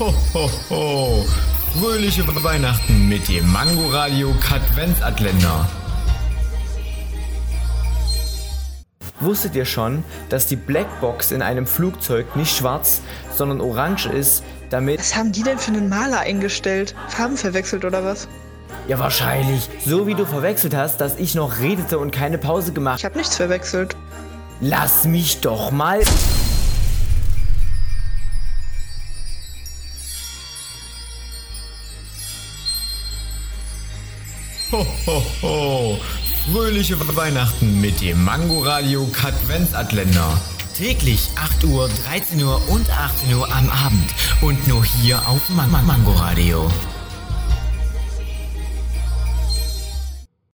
Ho, ho, ho. Fröhliche Weihnachten mit dem Mangoradio Katwenzatländer. Wusstet ihr schon, dass die Blackbox in einem Flugzeug nicht schwarz, sondern orange ist, damit... Was haben die denn für einen Maler eingestellt? Farben verwechselt oder was? Ja, wahrscheinlich. So wie du verwechselt hast, dass ich noch redete und keine Pause gemacht. Ich habe nichts verwechselt. Lass mich doch mal... Ho, ho, ho. Fröhliche Weihnachten mit dem Mangoradio Katwenzatländer. Täglich 8 Uhr, 13 Uhr und 18 Uhr am Abend. Und nur hier auf Man Man Mangoradio.